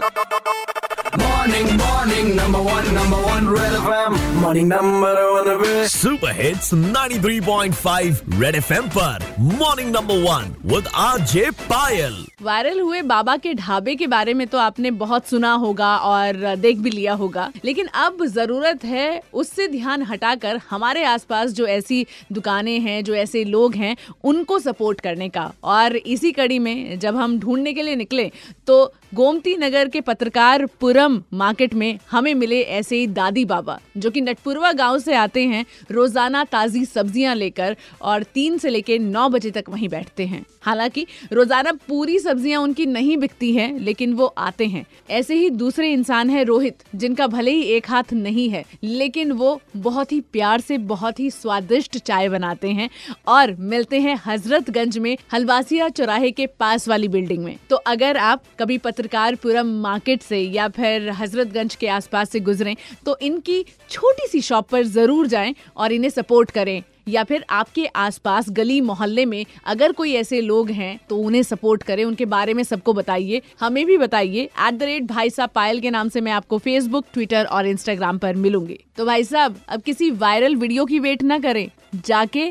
Morning, morning, number one, number one, Red FM. Morning, number one, Red. Super hits 93.5 Red FM पर morning number one with RJ Payal viral हुए बाबा के ढाबे के बारे में तो आपने बहुत सुना होगा और देख भी लिया होगा लेकिन अब ज़रूरत है उससे ध्यान हटाकर हमारे आसपास जो ऐसी दुकानें हैं जो ऐसे लोग हैं उनको सपोर्ट करने का और इसी कड़ी में जब हम ढूँढने के लिए निकले तो गोमती नगर के पत्रकार पुरम मार्केट में हमें मिले ऐसे ही दादी बाबा, जो कि नटपुरवा गाँव से आते हैं, रोज़ाना ताजी सब्ज़ियाँ लेकर और तीन से लेकर नौ बजे तक वहीं बैठते हैं। हालाँकि रोज़ाना पूरी सब्ज़ियाँ उनकी नहीं बिकती हैं, लेकिन वो आते हैं। ऐसे ही दूसरे इंसान है रोहित, जिनका भले ही एक हाथ नहीं है, लेकिन वो बहुत ही प्यार से, बहुत ही स्वादिष्ट चाय बनाते हैं और मिलते हैं हजरतगंज में हलवासिया चौराहे के पास वाली बिल्डिंग में। तो अगर आप कभी पत्रकारपुरम मार्केट से या फिर हजरतगंज के आसपास से गुजरें तो इनकी छोटी सी शॉप पर ज़रूर जाएँ और इन्हें सपोर्ट करें। या फिर आपके आसपास गली मोहल्ले में अगर कोई ऐसे लोग हैं तो उन्हें सपोर्ट करें। उनके बारे में सबको बताइए। हमें भी बताइए। एट द रेट भाई साहब पायल के नाम से मैं आपको फेसबुक ट्विटर और इंस्टाग्राम पर मिलूँगी। तो भाई साहब, अब किसी वायरल वीडियो की वेट ना करें। जाके